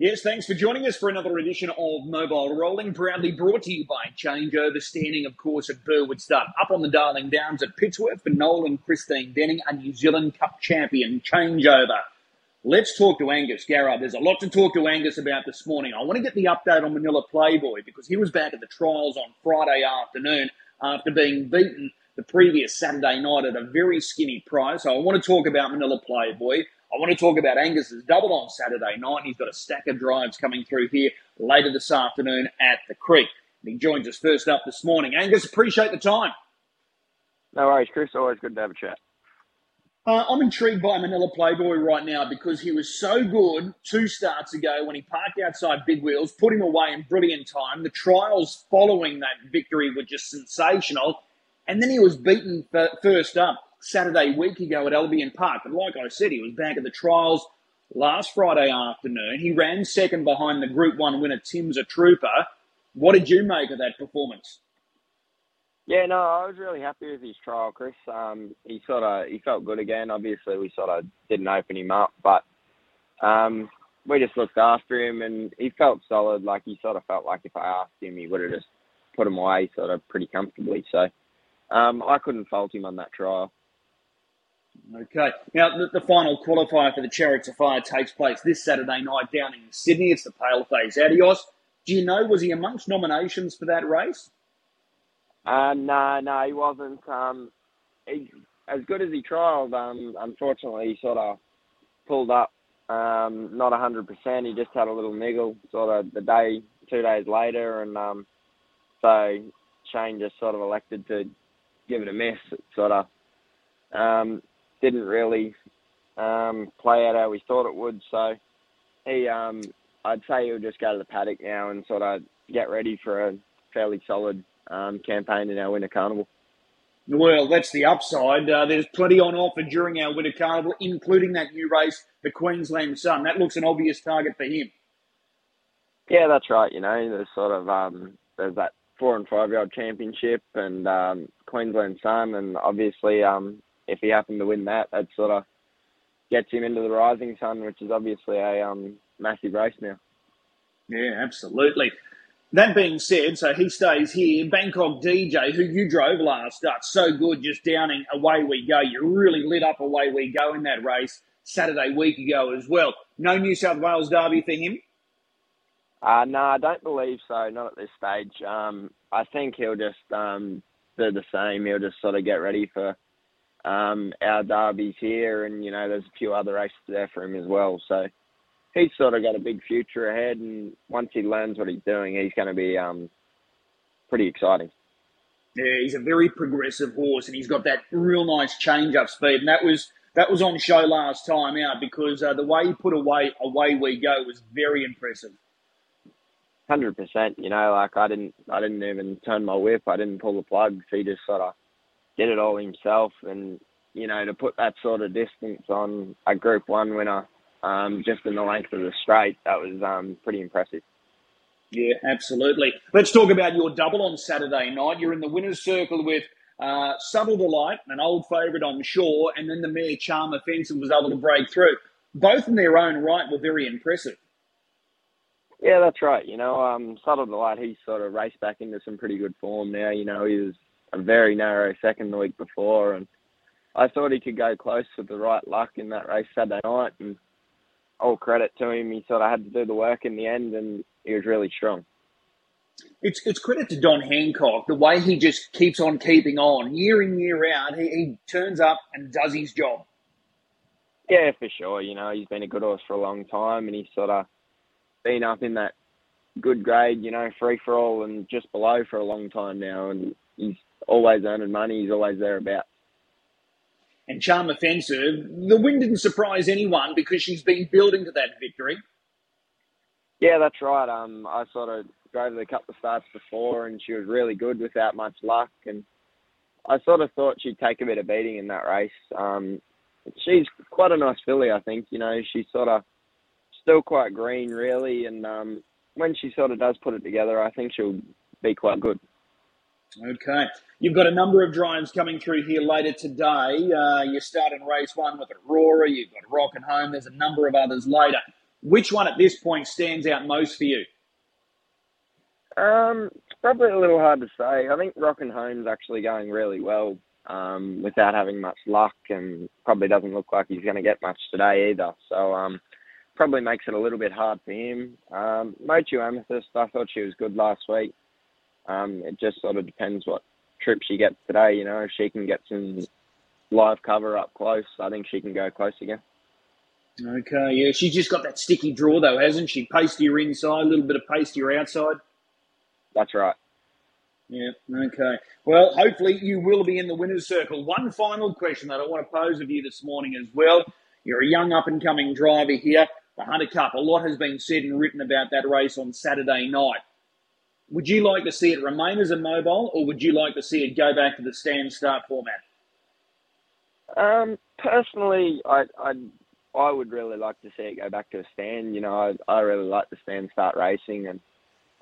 Yes, thanks for joining us for another edition of Mobile Rolling, proudly brought to you by Changeover, standing, of course, at Burwood Stud. Up on the Darling Downs at Pittsworth for Noel and Christine Denning, a New Zealand Cup champion. Changeover. Let's talk to Angus Garrard. There's a lot to talk to Angus about this morning. I want to get the update on Manila Playboy because he was back at the trials on Friday afternoon after being beaten the previous Saturday night at a very skinny price. So I want to talk about Manila Playboy. I want to talk about Angus's double on Saturday night. He's got a stack of drives coming through here later this afternoon at the Creek. And he joins us first up this morning. Angus, appreciate the time. No worries, Chris. Always good to have a chat. Uh, I'm intrigued by Manila Playboy right now because he was so good two starts ago when he parked outside Big Wheels, put him away in brilliant time. The trials following that victory were just sensational. And then he was beaten first up Saturday week ago at Albion Park. But like I said, he was back at the trials last Friday afternoon. He ran second behind the Group 1 winner, Tim's a Trooper. What did you make of that performance? Yeah, no, I was really happy with his trial, Chris. Um, he sort of he felt good again. Obviously, we sort of didn't open him up, but um, we just looked after him, and he felt solid. Like he sort of felt like if I asked him, he would have just put him away, sort of pretty comfortably. So um, I couldn't fault him on that trial. Okay. Now, the, the, final qualifier for the Chariots of Fire takes place this Saturday night down in Sydney. It's the Paleface Adios. Do you know, was he amongst nominations for that race? Uh, no, no, he wasn't. Um, he, as good as he trialled, um, unfortunately, he sort of pulled up um, not 100%. He just had a little niggle sort of the day, two days later. And um, so Shane just sort of elected to give it a miss. Sort of um, didn't really um, play out how we thought it would. So he, um, I'd say he'll just go to the paddock now and sort of get ready for a fairly solid um, campaign in our winter carnival. Well, that's the upside. Uh, there's plenty on offer during our winter carnival, including that new race, the Queensland Sun. That looks an obvious target for him. Yeah, that's right. You know, there's sort of um, there's that four and five year old championship and um, Queensland Sun, and obviously um, if he happened to win that, that sort of gets him into the Rising Sun, which is obviously a um, massive race now. Yeah, absolutely. That being said, so he stays here. Bangkok DJ, who you drove last start, so good, just downing away we go. You really lit up away we go in that race Saturday week ago as well. No New South Wales derby for him. Uh, no, I don't believe so. Not at this stage. Um, I think he'll just um, do the same. He'll just sort of get ready for um, our derbies here, and you know, there's a few other races there for him as well. So he's sort of got a big future ahead, and once he learns what he's doing, he's going to be um, pretty exciting. Yeah, he's a very progressive horse, and he's got that real nice change-up speed, and that was that was on show last time out because uh, the way he put away away we go was very impressive. Hundred percent. You know, like I didn't, I didn't even turn my whip. I didn't pull the plugs. He just sort of did it all himself. And you know, to put that sort of distance on a Group One winner, um, just in the length of the straight, that was um, pretty impressive. Yeah, absolutely. Let's talk about your double on Saturday night. You're in the winners' circle with uh, Subtle Delight, an old favourite, I'm sure, and then the mare Charm Offensive was able to break through. Both in their own right were very impressive. Yeah, that's right. You know, um, Subtle Delight, he's sort of raced back into some pretty good form now. You know, he was a very narrow second the week before, and I thought he could go close with the right luck in that race Saturday night. And all credit to him, he sort of had to do the work in the end, and he was really strong. It's it's credit to Don Hancock the way he just keeps on keeping on year in year out. He, he turns up and does his job. Yeah, for sure. You know, he's been a good horse for a long time, and he's sort of been up in that good grade, you know, free for all and just below for a long time now, and he's always earning money. He's always thereabouts. And Charm Offensive, the win didn't surprise anyone because she's been building to that victory. Yeah, that's right. Um, I sort of drove the couple of starts before, and she was really good without much luck. And I sort of thought she'd take a bit of beating in that race. Um, she's quite a nice filly, I think. You know, she's sort of still quite green, really. And um, when she sort of does put it together, I think she'll be quite good. Okay. You've got a number of drives coming through here later today. Uh, you start in race one with Aurora. You've got Rock and Home. There's a number of others later. Which one at this point stands out most for you? Um, it's probably a little hard to say. I think Rock Rockin' Home's actually going really well um, without having much luck, and probably doesn't look like he's going to get much today either. So um, probably makes it a little bit hard for him. Um, Motu Amethyst, I thought she was good last week. Um, it just sort of depends what trip she gets today. You know, if she can get some live cover up close, I think she can go close again. Okay, yeah, she's just got that sticky draw though, hasn't she? Pastier inside, a little bit of pastier outside. That's right. Yeah, okay. Well, hopefully you will be in the winner's circle. One final question that I want to pose of you this morning as well. You're a young up and coming driver here. The Hunter Cup, a lot has been said and written about that race on Saturday night. Would you like to see it remain as a mobile, or would you like to see it go back to the stand start format? Um, personally, I, I I would really like to see it go back to a stand. You know, I I really like the stand start racing, and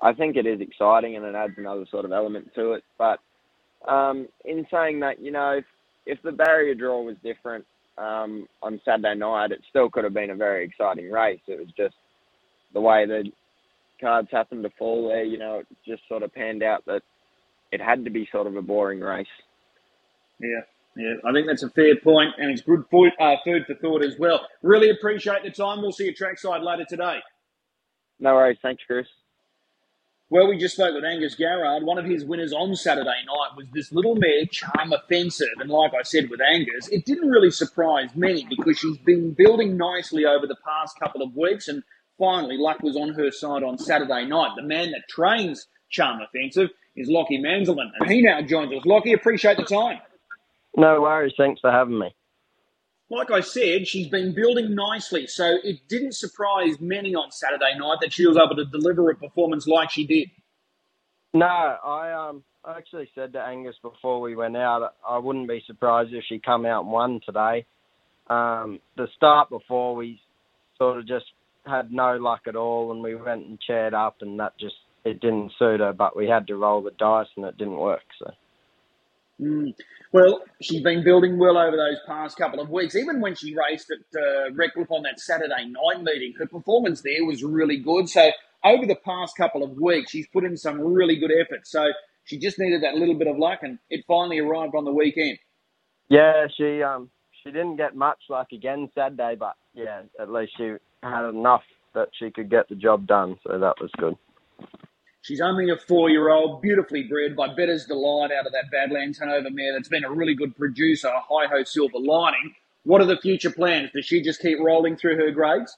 I think it is exciting and it adds another sort of element to it. But um, in saying that, you know, if, if the barrier draw was different um, on Saturday night, it still could have been a very exciting race. It was just the way the cards happened to fall there. You know, it just sort of panned out that it had to be sort of a boring race. Yeah. Yeah, I think that's a fair point, and it's good food, uh, food for thought as well. Really appreciate the time. We'll see you trackside later today. No worries. Thanks, Chris. Well, we just spoke with Angus Garrard. One of his winners on Saturday night was this little mare, Charm Offensive. And like I said with Angus, it didn't really surprise many because she's been building nicely over the past couple of weeks. And finally, luck was on her side on Saturday night. The man that trains Charm Offensive is Lockie Manzelman. And he now joins us. Lockie, appreciate the time. No worries. Thanks for having me like I said, she's been building nicely. So it didn't surprise many on Saturday night that she was able to deliver a performance like she did. No, I um I actually said to Angus before we went out, I wouldn't be surprised if she come out and won today. Um, the start before we sort of just had no luck at all, and we went and chaired up, and that just it didn't suit her. But we had to roll the dice, and it didn't work. So. Mm. Well, she's been building well over those past couple of weeks. Even when she raced at uh, Redcliffe on that Saturday night meeting, her performance there was really good. So over the past couple of weeks, she's put in some really good effort. So she just needed that little bit of luck, and it finally arrived on the weekend. Yeah, she um she didn't get much luck again Saturday, but yeah, at least she had enough that she could get the job done. So that was good. She's only a four-year-old, beautifully bred by Bettor's Delight out of that Badlands Hanover mare that's been a really good producer, high-ho Silver Lining. What are the future plans? Does she just keep rolling through her grades?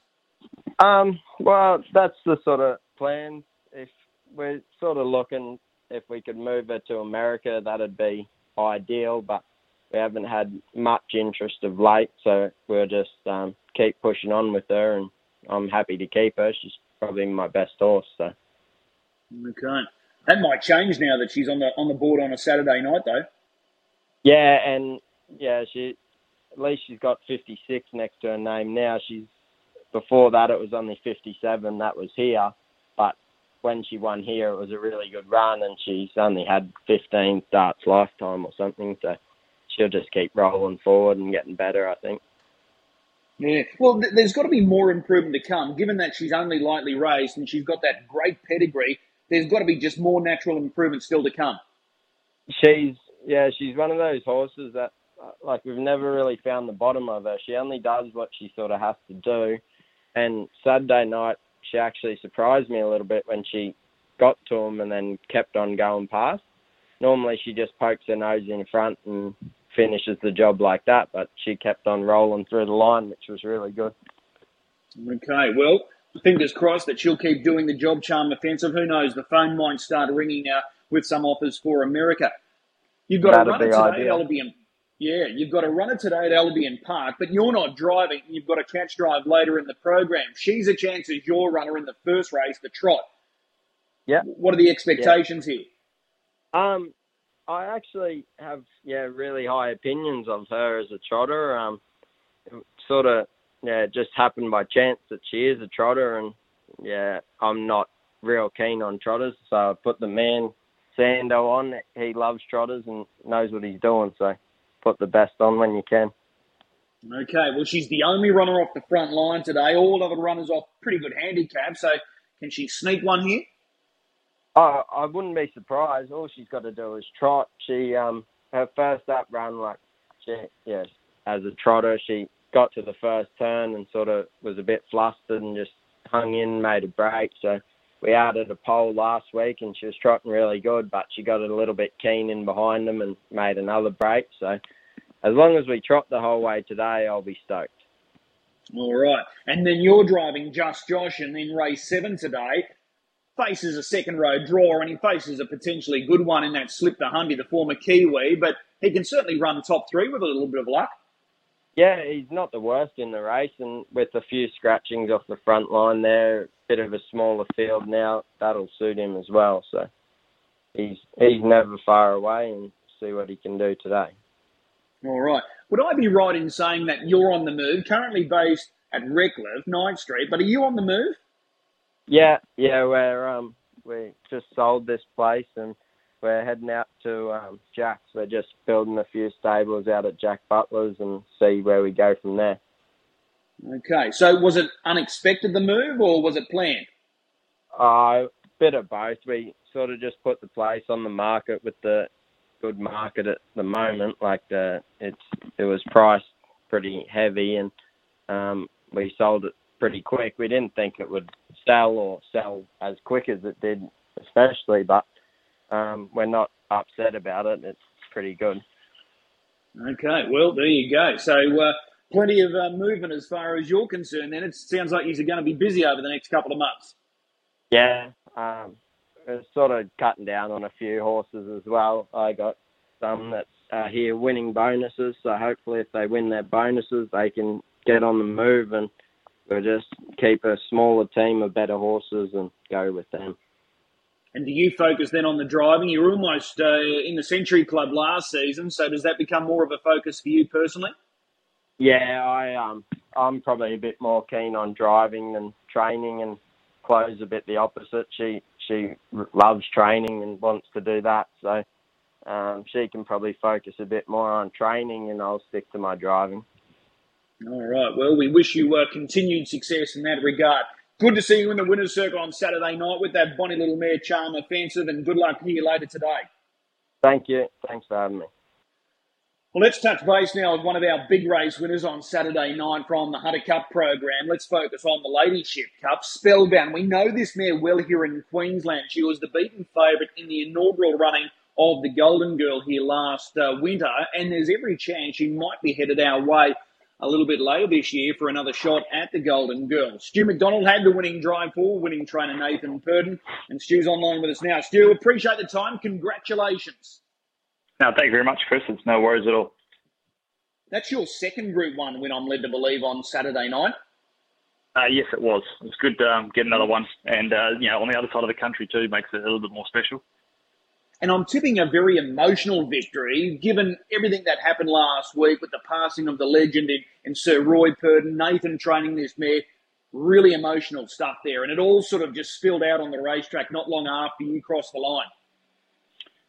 Um, well, that's the sort of plan. If we're sort of looking if we could move her to America, that'd be ideal, but we haven't had much interest of late, so we're just um, keep pushing on with her, and I'm happy to keep her. She's probably my best horse, so. Okay. That might change now that she's on the on the board on a Saturday night, though. Yeah, and yeah, she at least she's got 56 next to her name now. She's before that it was only 57. That was here, but when she won here, it was a really good run, and she's only had 15 starts lifetime or something. So she'll just keep rolling forward and getting better, I think. Yeah, well, th- there's got to be more improvement to come, given that she's only lightly raised and she's got that great pedigree there's got to be just more natural improvement still to come. She's yeah, she's one of those horses that uh, like we've never really found the bottom of her. She only does what she sort of has to do. And Saturday night, she actually surprised me a little bit when she got to him and then kept on going past. Normally, she just pokes her nose in front and finishes the job like that, but she kept on rolling through the line, which was really good. Okay, well, fingers crossed that she'll keep doing the job charm offensive. Who knows? The phone might start ringing now with some offers for America. You've got That'd a runner today ideal. at Albion. Yeah, you've got a runner today at Albion Park, but you're not driving. You've got a catch drive later in the program. She's a chance as your runner in the first race, the trot. Yeah. What are the expectations here? Um, I actually have yeah really high opinions of her as a trotter. Um, sort of yeah, it just happened by chance that she is a trotter, and yeah, I'm not real keen on trotters, so I put the man Sando on. He loves trotters and knows what he's doing, so put the best on when you can. Okay, well, she's the only runner off the front line today. All other runners off pretty good handicap. So, can she sneak one here? Oh, I wouldn't be surprised. All she's got to do is trot. She um her first up run, like she yeah, as a trotter, she got to the first turn and sort of was a bit flustered and just hung in, made a break. So we added a pole last week and she was trotting really good, but she got a little bit keen in behind them and made another break. So as long as we trot the whole way today, I'll be stoked. All right. And then you're driving Just Josh and then race seven today. Faces a second row draw and he faces a potentially good one in that Slip the Hundy, the former Kiwi, but he can certainly run top three with a little bit of luck. Yeah, he's not the worst in the race, and with a few scratchings off the front line there, bit of a smaller field now, that'll suit him as well. So he's he's never far away, and see what he can do today. All right. Would I be right in saying that you're on the move, currently based at Redcliffe, Ninth Street, but are you on the move? Yeah, yeah, we're um we just sold this place and we're heading out to um, Jack's. We're just building a few stables out at Jack Butler's and see where we go from there. Okay, so was it unexpected the move or was it planned? A uh, bit of both. We sort of just put the place on the market with the good market at the moment. Like the it's it was priced pretty heavy and um, we sold it pretty quick. We didn't think it would sell or sell as quick as it did, especially, but um, we're not upset about it. It's pretty good. Okay, well, there you go. So, uh, plenty of uh, movement as far as you're concerned. Then it sounds like you're going to be busy over the next couple of months. Yeah, um, sort of cutting down on a few horses as well. I got some that are here winning bonuses, so hopefully, if they win their bonuses, they can get on the move and we'll just keep a smaller team of better horses and go with them. And do you focus then on the driving? You were almost uh, in the Century Club last season, so does that become more of a focus for you personally? Yeah, I um, I'm probably a bit more keen on driving than training, and Chloe's a bit the opposite. She she loves training and wants to do that, so um, she can probably focus a bit more on training, and I'll stick to my driving. All right. Well, we wish you uh, continued success in that regard. Good to see you in the winner's circle on Saturday night with that bonny little mare charm offensive, and good luck here later today. Thank you. Thanks for having me. Well, let's touch base now with one of our big race winners on Saturday night from the Hunter Cup program. Let's focus on the Ladyship Cup. Spellbound. We know this mare well here in Queensland. She was the beaten favourite in the inaugural running of the Golden Girl here last uh, winter, and there's every chance she might be headed our way a little bit later this year for another shot at the Golden Girl. Stu McDonald had the winning drive for winning trainer Nathan Purdon, and Stu's online with us now. Stu, appreciate the time. Congratulations. No, thank you very much, Chris. It's no worries at all. That's your second Group One win, I'm led to believe, on Saturday night. Uh, yes, it was. It was good to um, get another one, and uh, you know, on the other side of the country too, makes it a little bit more special. And I'm tipping a very emotional victory, given everything that happened last week with the passing of the legend in, in Sir Roy Purdon, Nathan training this mare. Really emotional stuff there. And it all sort of just spilled out on the racetrack not long after you crossed the line.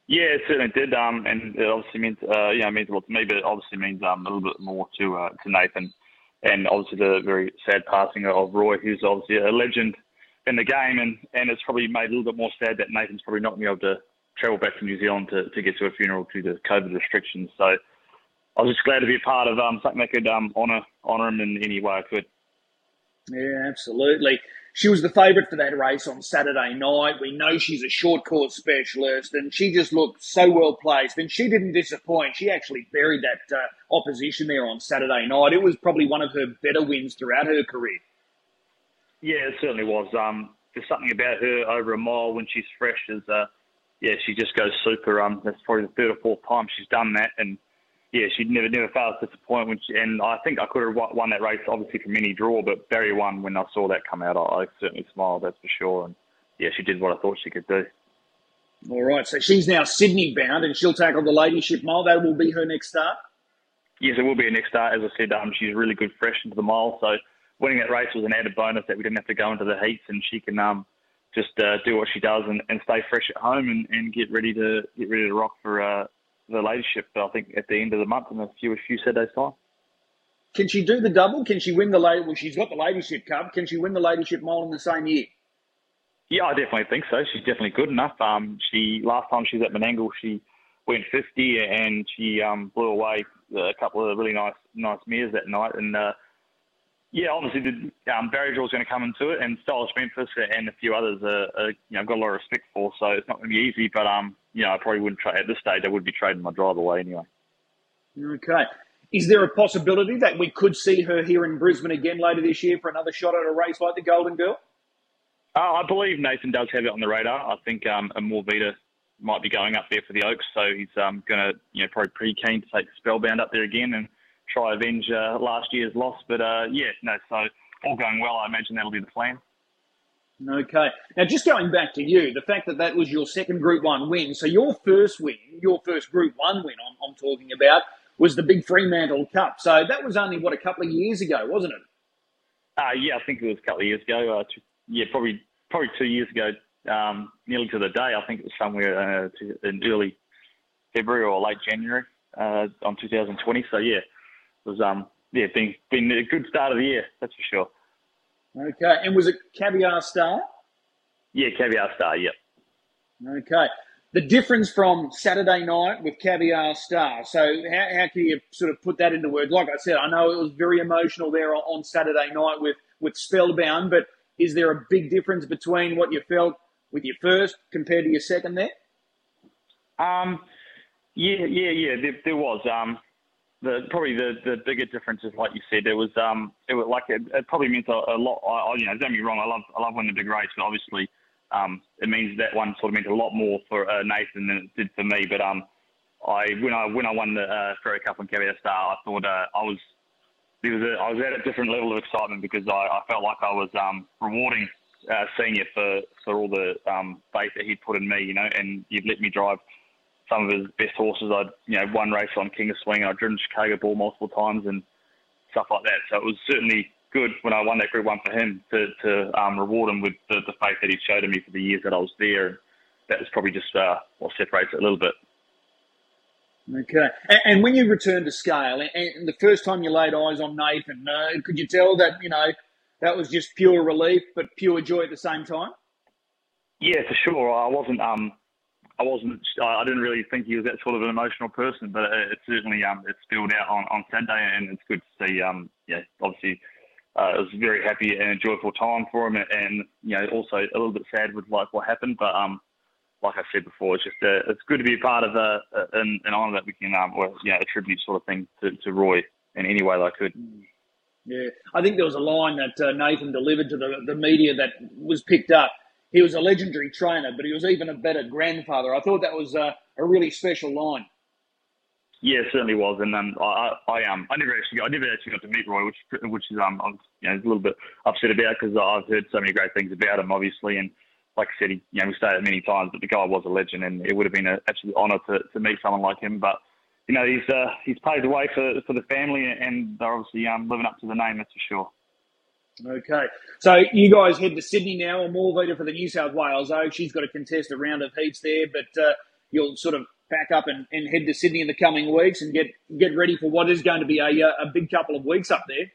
Yeah, it certainly did. Um, and it obviously means, uh, you know, it means a lot to me, but it obviously means um, a little bit more to uh, to Nathan. And obviously the very sad passing of Roy, who's obviously a legend in the game. And, and it's probably made a little bit more sad that Nathan's probably not going to be able to travel back to New Zealand to, to get to a funeral due to COVID restrictions. So I was just glad to be a part of um, something that could um, honour honour him in any way I could. Yeah, absolutely. She was the favourite for that race on Saturday night. We know she's a short course specialist, and she just looked so well placed. And she didn't disappoint. She actually buried that uh, opposition there on Saturday night. It was probably one of her better wins throughout her career. Yeah, it certainly was. Um, there's something about her over a mile when she's fresh is uh, yeah, she just goes super. Um, that's probably the third or fourth time she's done that, and yeah, she never never fails to disappoint. She, and I think I could have won that race obviously from any draw, but barrier one when I saw that come out. I, I certainly smiled, that's for sure. And yeah, she did what I thought she could do. All right, so she's now Sydney bound, and she'll tackle the Ladyship Mile. That will be her next start. Yes, it will be her next start. As I said, um, she's really good fresh into the mile, so winning that race was an added bonus that we didn't have to go into the heats, and she can um just uh, do what she does and, and stay fresh at home and, and get ready to get ready to rock for uh, the ladyship. I think at the end of the month in a few a few Saturdays time. Can she do the double? Can she win the lady? Well, she's got the Ladyship Cup. Can she win the Ladyship Mile in the same year? Yeah, I definitely think so. She's definitely good enough. Um, she last time she was at Menangle, she went 50 and she um, blew away a couple of really nice nice mares that night. And uh, yeah, obviously the um, barrier draw is going to come into it, and Stylish Memphis and a few others are, are you know I've got a lot of respect for. So it's not going to be easy, but um, you know I probably wouldn't trade at this stage. I would be trading my drive away anyway. Okay. Is there a possibility that we could see her here in Brisbane again later this year for another shot at a race like the Golden Girl? Uh, I believe Nathan does have it on the radar. I think um, Amorvita might be going up there for the Oaks, so he's um, going to, you know, probably pretty keen to take Spellbound up there again and try avenge uh, last year's loss. But uh, yeah, no, so all going well. I imagine that'll be the plan. Okay. Now, just going back to you, the fact that that was your second Group One win. So your first win, your first Group One win, I'm, I'm talking about, was the big Fremantle Cup. So that was only what a couple of years ago, wasn't it? Uh, yeah, I think it was a couple of years ago. Uh, two, yeah, probably probably two years ago, um, nearly to the day. I think it was somewhere uh, to, in early February or late January uh, on 2020. So yeah, was um yeah been been a good start of the year, that's for sure. Okay, and was it Caviar Star? Yeah, Caviar Star. Yep. Okay. The difference from Saturday night with Caviar Star. So how, how can you sort of put that into words? Like I said, I know it was very emotional there on, Saturday night with with Spellbound, but is there a big difference between what you felt with your first compared to your second there? Um, yeah, yeah, yeah. There, there was. Um, the probably the, the bigger difference is like you said. It was um, it was like it, it probably meant a, a lot. I, you know, don't get me wrong. I love I love winning a big race, but obviously, um, it means that one sort of meant a lot more for uh, Nathan than it did for me. But um, I when I when I won the uh, Freo Cup and Caviar Star, I thought uh, I was there was a, I was at a different level of excitement because I, I felt like I was um, rewarding uh, senior for, for all the um, faith that he'd put in me, you know, and you'd let me drive some of his best horses. I'd, you know, one race on King of Swing, I'd driven Chicago Bull multiple times and stuff like that. So it was certainly good when I won that Group One for him to, to um, reward him with the, the faith that he showed in me for the years that I was there. That was probably just uh, what separates it a little bit. Okay. And, and, when you returned to scale, and, and, the first time you laid eyes on Nathan, uh, could you tell that, you know, that was just pure relief, but pure joy at the same time? Yeah, for sure. I wasn't, um, I wasn't, I didn't really think he was that sort of an emotional person, but it, it certainly, um, it spilled out on, on Saturday, and it's good to see, um, yeah, obviously, uh, it was a very happy and joyful time for him, and, you know, also a little bit sad with like what happened, but, um, like I said before, it's just uh, it's good to be a part of a, a an, an honour that we can um, or, you know, attribute sort of thing to, to Roy in any way that I could. Yeah, I think there was a line that uh, Nathan delivered to the, the media that was picked up. He was a legendary trainer, but he was even a better grandfather. I thought that was uh, a really special line. Yeah, it certainly was, and um, I, I um, I never actually, I never actually got to meet Roy, which, which is um, I'm, you know, a little bit upset about because I've heard so many great things about him, obviously, and like I said, he, you know, we it many times, but the guy was a legend, and it would have been an absolute honour to, to meet someone like him. But you know, he's uh, he's paved the way for for the family, and they're obviously um, living up to the name, that's for sure. Okay, so you guys head to Sydney now, and Amorvita for the New South Wales Oaks. She's got to contest a round of heats there, but uh, you'll sort of back up and, and head to Sydney in the coming weeks and get get ready for what is going to be a, uh, a big couple of weeks up there.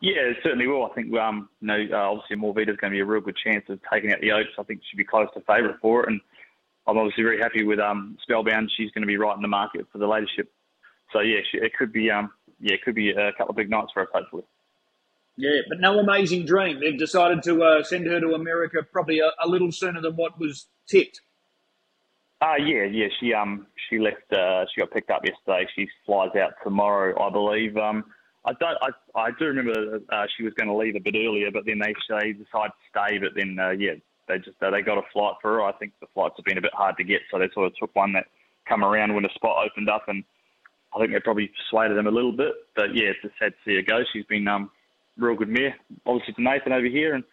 Yeah, certainly will. I think, um, you know, uh, obviously going to be a real good chance of taking out the Oaks. I think she'd be close to favourite for it. And I'm obviously very happy with um, Spellbound. She's going to be right in the market for the Ladyship. So, yeah, she, it could be, um, yeah, it could be a couple of big nights for us, hopefully. Yeah, but no Amazing Dream. They've decided to uh, send her to America probably a, a, little sooner than what was tipped. Uh, yeah, yeah. She um she left. Uh, she got picked up yesterday. She flies out tomorrow, I believe. Um, I don't. I, I do remember uh, she was going to leave a bit earlier, but then they they decided to stay. But then uh, yeah, they just uh, they got a flight for her. I think the flights have been a bit hard to get, so they sort of took one that come around when the spot opened up, and I think they probably persuaded them a little bit. But yeah, it's just sad to see her go. She's been um real good mare, obviously to Nathan over here, and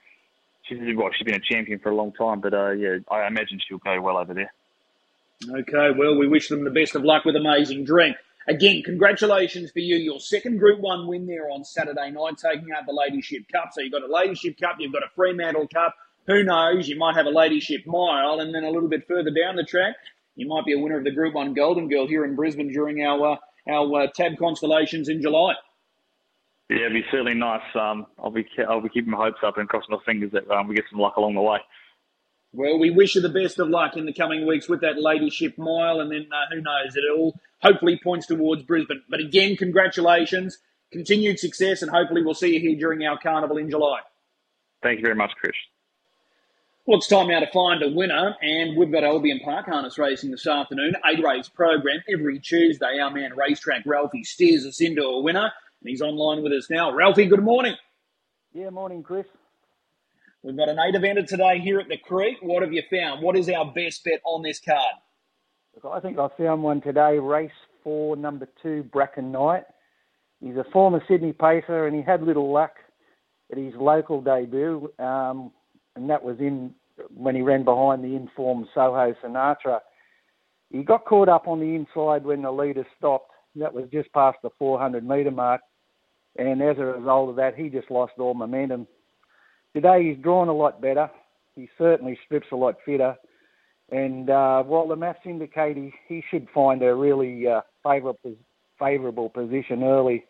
she's well, she's been a champion for a long time. But uh, yeah, I imagine she'll go well over there. Okay, well, we wish them the best of luck with Amazing Dream. Again, congratulations for you. Your second Group 1 win there on Saturday night, taking out the Ladyship Cup. So you've got a Ladyship Cup, you've got a Fremantle Cup. Who knows? You might have a Ladyship Mile, and then a little bit further down the track, you might be a winner of the Group 1 Golden Girl here in Brisbane during our, uh, our uh, TAB Constellations in July. Yeah, it'd be certainly nice. Um, I'll be I'll be keeping my hopes up and crossing my fingers that um, we get some luck along the way. Well, we wish you the best of luck in the coming weeks with that Ladyship Mile, and then uh, who knows, it all hopefully points towards Brisbane. But again, congratulations, continued success, and hopefully we'll see you here during our carnival in July. Thank you very much, Chris. Well, it's time now to find a winner, and we've got Albion Park Harness Racing this afternoon. Eight race program every Tuesday. Our man Racetrack Ralphie steers us into a winner, he's online with us now. Ralphie, good morning. Yeah, morning, Chris. We've got an eight eventer today here at the Creek. What have you found? What is our best bet on this card? Look, I think I found one today. Race four, number two, Bracken Knight. He's a former Sydney pacer, and he had little luck at his local debut, um, and that was in when he ran behind the informed Soho Sinatra. He got caught up on the inside when the leader stopped. That was just past the 400 metre mark, and as a result of that, he just lost all momentum. Today he's drawn a lot better. He certainly strips a lot fitter. And uh, while the maths indicate he, he should find a really uh, favourable, favourable position early.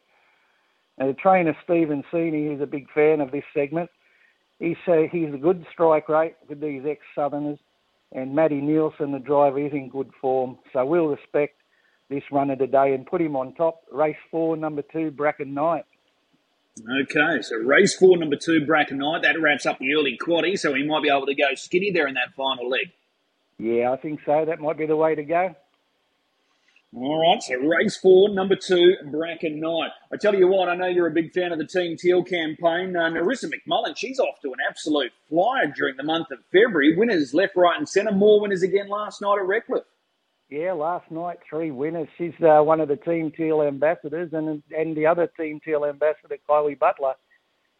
And the trainer, Stephen Sini, is a big fan of this segment. He's, uh, he's a good strike rate with these ex-Southerners. And Matty Nielsen, the driver, is in good form. So we'll respect this runner today and put him on top. Race four, number two, Bracken Knight. Okay, so race four, number two, Bracken Knight. That wraps up the early quaddy, so he might be able to go skinny there in that final leg. Yeah, I think so. That might be the way to go. All right, so race four, number two, Bracken Knight. I tell you what, I know you're a big fan of the Team Teal campaign. Uh, Narissa McMullen, she's off to an absolute flyer during the month of February. Winners left, right, and centre. More winners again last night at Redcliffe. Yeah, last night three winners. She's uh, one of the Team Teal ambassadors, and and the other Team Teal ambassador, Kylie Butler,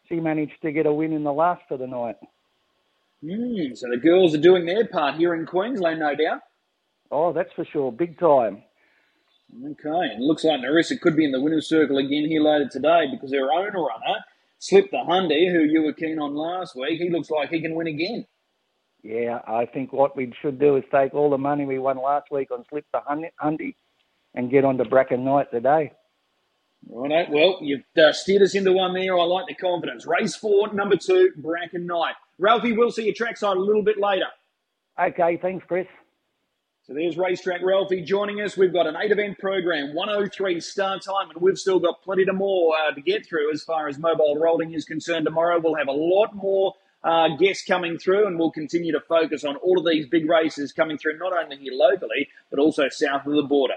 she managed to get a win in the last of the night. Mm, so the girls are doing their part here in Queensland, no doubt. Oh, that's for sure, big time. Okay, and it looks like Narissa could be in the winner's circle again here later today because her own runner, Slip the Hundy, who you were keen on last week, he looks like he can win again. Yeah, I think what we should do is take all the money we won last week on Slip the Hundy and get on to Bracken Knight today. Right, well, you've uh, steered us into one there. I like the confidence. Race four, number two, Bracken Knight. Ralphie, we'll see you trackside a little bit later. Okay, thanks, Chris. So there's Racetrack Ralphie joining us. We've got an eight event program, 103 start time, and we've still got plenty to more uh, to get through as far as mobile rolling is concerned. Tomorrow we'll have a lot more uh, guests coming through, and we'll continue to focus on all of these big races coming through, not only here locally, but also south of the border.